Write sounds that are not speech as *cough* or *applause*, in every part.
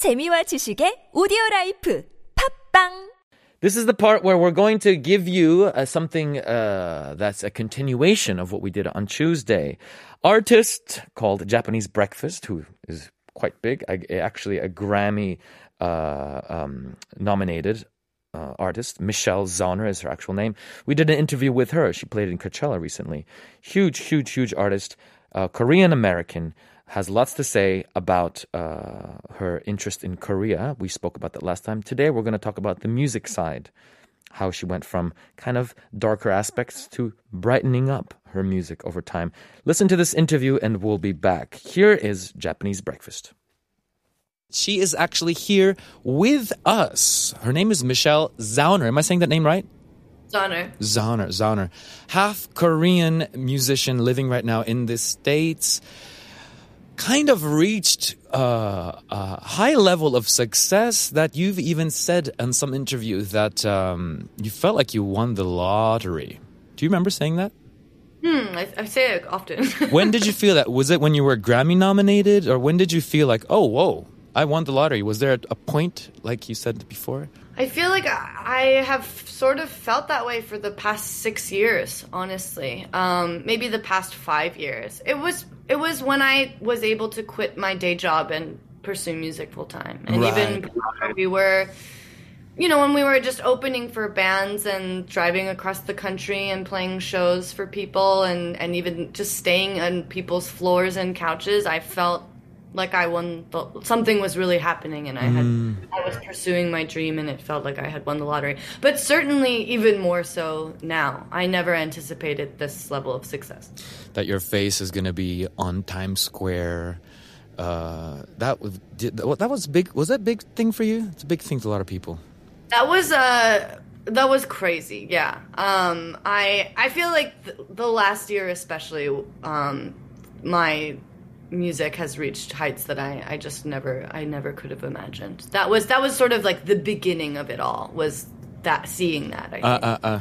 재미와 지식의 오디오 라이프 팝빵 This is the part where we're going to give you uh, something uh, that's a continuation of what we did on Tuesday. Artist called Japanese Breakfast, who is quite big, a- actually a Grammy uh, um, nominated uh, artist. Michelle Zauner is her actual name. We did an interview with her. She played in Coachella recently. Huge, huge, huge artist, uh, Korean American. Has lots to say about uh, her interest in Korea. We spoke about that last time. Today, we're going to talk about the music side, how she went from kind of darker aspects to brightening up her music over time. Listen to this interview, and we'll be back. Here is Japanese Breakfast. She is actually here with us. Her name is Michelle Zauner. Am I saying that name right? Donner. Zauner, Zauner. Half Korean musician living right now in the States. Kind of reached uh, a high level of success that you've even said in some interview that um, you felt like you won the lottery. Do you remember saying that? Hmm, I, I say it often. *laughs* When did you feel that? Was it when you were Grammy nominated, or when did you feel like, oh, whoa, I won the lottery? Was there a point, like you said before? I feel like I have sort of felt that way for the past six years, honestly. Um, maybe the past five years. It was it was when I was able to quit my day job and pursue music full time, and even before we were. You know, when we were just opening for bands and driving across the country and playing shows for people and, and even just staying on people's floors and couches, I felt like I won the, something was really happening and I had I was pursuing my dream and it felt like I had won the lottery. But certainly even more so now. I never anticipated this level of success. that your face is going to be on Times Square. Uh, that was did, that was big. Was that big thing for you? It's a big thing to a lot of people. That was uh that was crazy. Yeah. Um I I feel like th- the last year especially um my music has reached heights that I I just never I never could have imagined. That was that was sort of like the beginning of it all was that seeing that I think. Uh, uh, uh.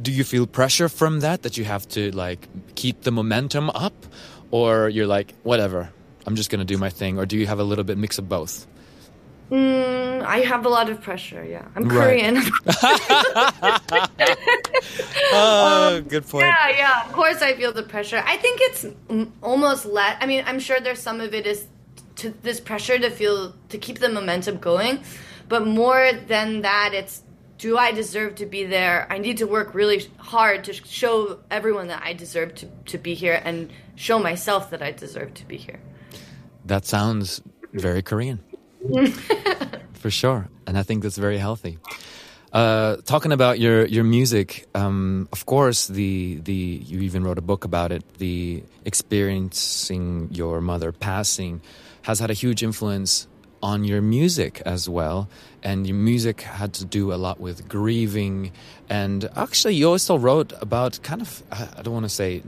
Do you feel pressure from that that you have to like keep the momentum up, or you're like whatever? I'm just going to do my thing, or do you have a little bit mix of both? Mm, I have a lot of pressure. Yeah, I'm Right. Korean. *laughs* *laughs* Oh, good point. yeah, yeah. Of course, I feel the pressure. I think it's almost let. I mean, I'm sure there's some of it is to this pressure to feel to keep the momentum going, but more than that, it's do I deserve to be there? I need to work really hard to show everyone that I deserve to to be here and show myself that I deserve to be here. That sounds very Korean. *laughs* For sure. And I think that's very healthy. Uh, talking about your, your music, um, of course, the, the, you even wrote a book about it. The experiencing your mother passing has had a huge influence on your music as well. And your music had to do a lot with grieving. And actually, you also wrote about kind of, I I don't want to say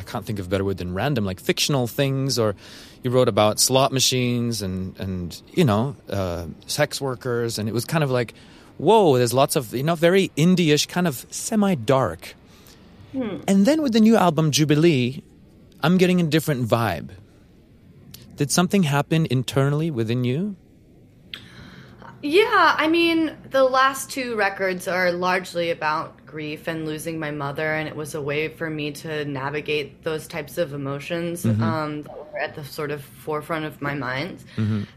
I can't think of a better word than random, like fictional things, or you wrote about slot machines and and you know uh, sex workers, and it was kind of like, whoa, there's lots of you know very indie-ish, kind of semi-dark. And then with the new album Jubilee, I'm getting a different vibe. Did something happen internally within you? Yeah, I mean, the last two records are largely about grief and losing my mother, and it was a way for me to navigate those types of emotions um, that were at the sort of forefront of my mind.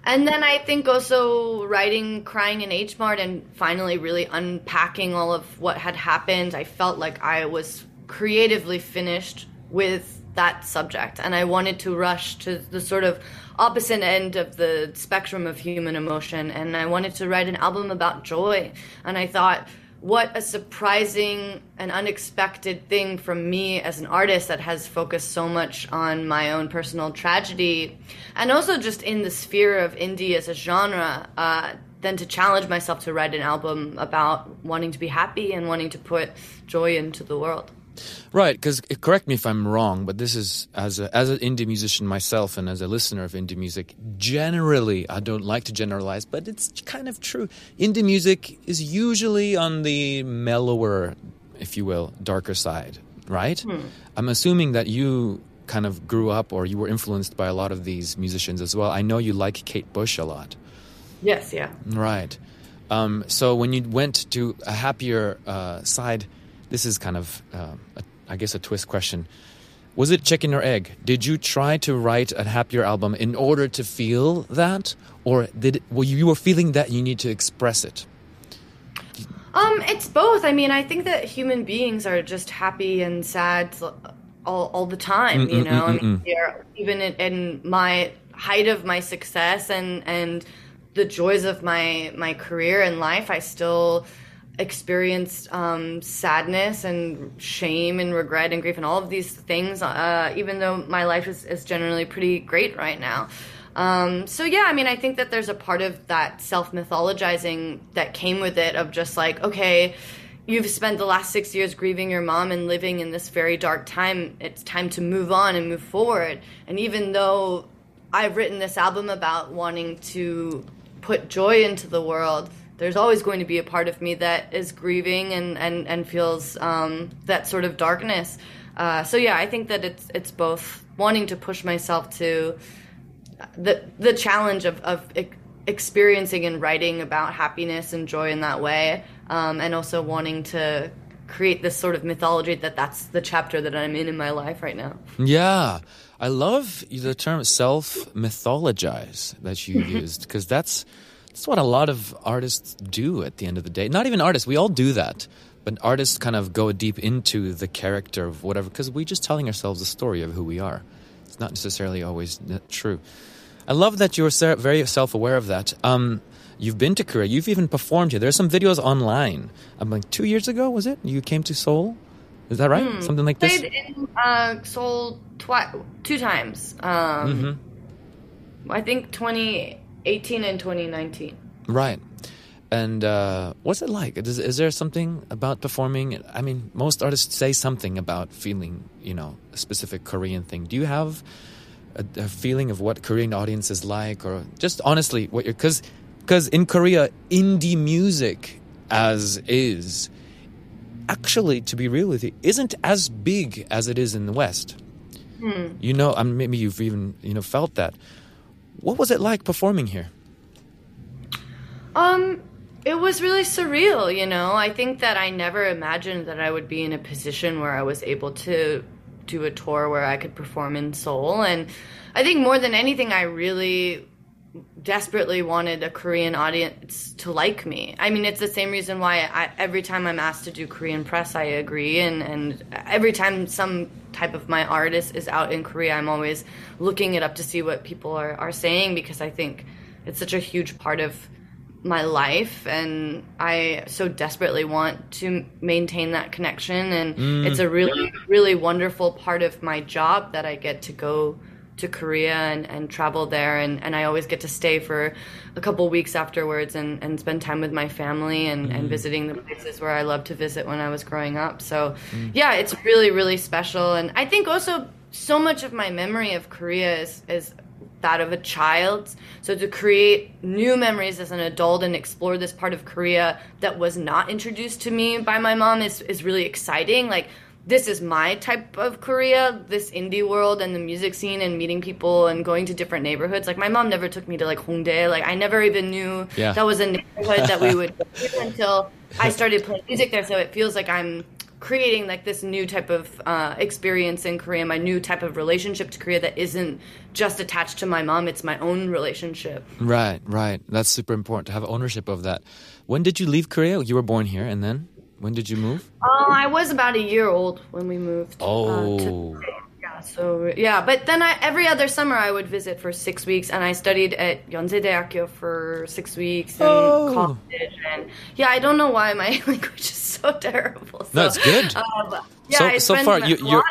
And then I think also writing Crying in H Mart and finally really unpacking all of what had happened, I felt like I was creatively finished with that subject and I wanted to rush to the sort of opposite end of the spectrum of human emotion and I wanted to write an album about joy and I thought what a surprising and unexpected thing from me as an artist that has focused so much on my own personal tragedy and also just in the sphere of indie as a genre uh, than to challenge myself to write an album about wanting to be happy and wanting to put joy into the world Right, because correct me if I'm wrong, but this is as a, as an indie musician myself and as a listener of indie music. Generally, I don't like to generalize, but it's kind of true. Indie music is usually on the mellower, if you will, darker side, right? I'm assuming that you kind of grew up or you were influenced by a lot of these musicians as well. I know you like Kate Bush a lot. Yes, yeah. Right. Um, so when you went to a happier uh, side, this is kind of, uh, a, I guess, a twist question. Was it chicken or egg? Did you try to write a happier album in order to feel that, or did it, well, you were feeling that you need to express it? Um, it's both. I mean, I think that human beings are just happy and sad all, all the time. Mm, you mm, mm, know, I mean, even in, in my height of my success and and the joys of my my career and life, I still experienced um, sadness and shame and regret and grief and all of these things, uh, even though my life is, is generally pretty great right now. Um, so yeah, I mean, I think that there's a part of that self mythologizing that came with it of just like, okay, you've spent the last six years grieving your mom and living in this very dark time. It's time to move on and move forward. And even though I've written this album about wanting to put joy into the world, there's always going to be a part of me that is grieving and and and feels um, that sort of darkness. Uh, so yeah, I think that it's it's both wanting to push myself to the the challenge of of experiencing and writing about happiness and joy in that way, um, and also wanting to create this sort of mythology that that's the chapter that I'm in in my life right now. Yeah. I love the term self mythologize that you *laughs* used because that's that's what a lot of artists do at the end of the day. Not even artists, we all do that. But artists kind of go deep into the character of whatever because we're just telling ourselves a story of who we are. It's not necessarily always true. I love that you're very self aware of that. Um, you've been to Korea. You've even performed here. There's some videos online. I'm like two years ago, was it? You came to Seoul. Is that right? Mm. Something like this. Played in uh, Seoul twi- two times. Um, mm-hmm. I think 2018 and 2019. Right. And uh, what's it like? Is, is, there something about performing? I mean, most artists say something about feeling, you know, a specific Korean thing. Do you have a, a feeling of what Korean audience is like, or just honestly, what you're because because in Korea, indie music as is actually, to be real with you, isn't as big as it is in the West. Hmm. You know, I mean, maybe you've even you know felt that. What was it like performing here? Um, it was really surreal. You know, I think that I never imagined that I would be in a position where I was able to do a tour where I could perform in Seoul, and I think more than anything, I really desperately wanted a Korean audience to like me. I mean, it's the same reason why I, every time I'm asked to do Korean press, I agree, and and every time some type of my artist is out in Korea, I'm always looking it up to see what people are are saying because I think it's such a huge part of my life and I so desperately want to maintain that connection and mm. it's a really really wonderful part of my job that I get to go to Korea and, and travel there and, and I always get to stay for a couple weeks afterwards and, and spend time with my family and, mm. and visiting the places where I loved to visit when I was growing up. So mm. yeah, it's really, really special. And I think also so much of my memory of Korea is, is that of a child. So to create new memories as an adult and explore this part of Korea that was not introduced to me by my mom is, is really exciting. Like this is my type of Korea, this indie world and the music scene and meeting people and going to different neighborhoods. Like my mom never took me to like Hongdae. Like I never even knew yeah. that was a neighborhood that we would go to *laughs* until I started playing music there. So it feels like I'm creating like this new type of uh, experience in Korea, my new type of relationship to Korea that isn't just attached to my mom. It's my own relationship. Right, right. That's super important to have ownership of that. When did you leave Korea? You were born here, and then. When did you move? Uh, I was about a year old when we moved. Oh. Uh, to, yeah, so yeah, but then I, every other summer I would visit for six weeks, and I studied at Yonseidae학교 for six weeks in oh. college. And yeah, I don't know why my *laughs* language is so terrible. So, no, it's good. Um, yeah, so, so far you, you're,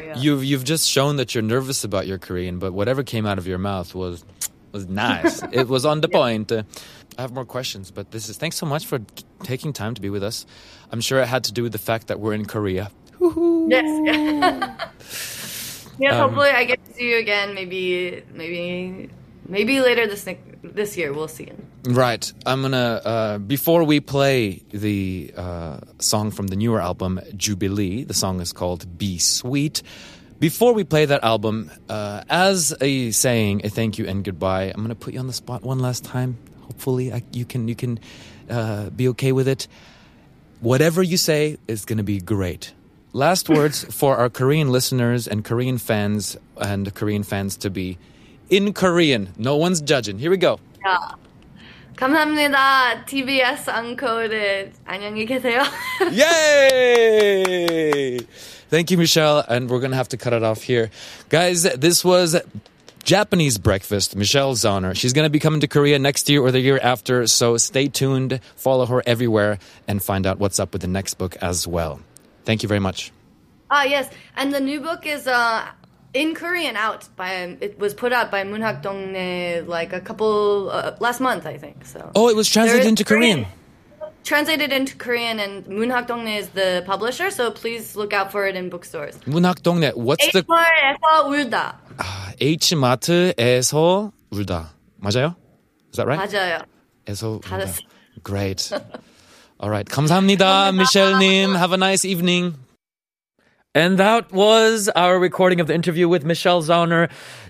yeah. you've you've just shown that you're nervous about your Korean, but whatever came out of your mouth was was nice. *laughs* it was on the yeah. point. Uh, I have more questions, but this is thanks so much for taking time to be with us. I'm sure it had to do with the fact that we're in Korea. Yes. *laughs* yeah. Um, hopefully, I get to see you again. Maybe, maybe, maybe later this this year. We'll see. Right. I'm gonna uh, before we play the uh, song from the newer album Jubilee. The song is called "Be Sweet." Before we play that album, uh, as a saying, a thank you and goodbye, I'm going to put you on the spot one last time hopefully I, you can you can uh, be okay with it. Whatever you say is going to be great. Last *laughs* words for our Korean listeners and Korean fans and Korean fans to be in Korean. No one's judging. Here we go. 야. 감사합니다. TBS 앙코르 안녕히 계세요. *laughs* Yay! Thank you, Michelle. And we're going to have to cut it off here. Guys, this was Japanese breakfast, Michelle Zauner. She's going to be coming to Korea next year or the year after, so stay tuned, follow her everywhere, and find out what's up with the next book as well. Thank you very much. Ah, yes. And the new book is uh, in Korean out by, it was put out by Munhak Dongne like a couple, uh, last month, I think. So. Oh, it was translated into Korean. Korean translated into Korean, and Munhak Dongne is the publisher, so please look out for it in bookstores. Munhak Dongne, what's the? H 마트에서 울다. 맞아요? Is that right? 맞아요. 에서 울다. 잘했어. Great. All right. 감사합니다, Michelle 님. Have a nice evening. And that was our recording of the interview with Michelle Zauner.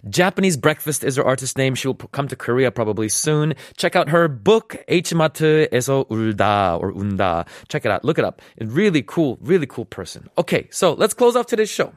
Japanese Breakfast is her artist name. She will p- come to Korea probably soon. Check out her book, H마트에서 울다 or 운다. Check it out. Look it up. A really cool, really cool person. Okay, so let's close off today's show.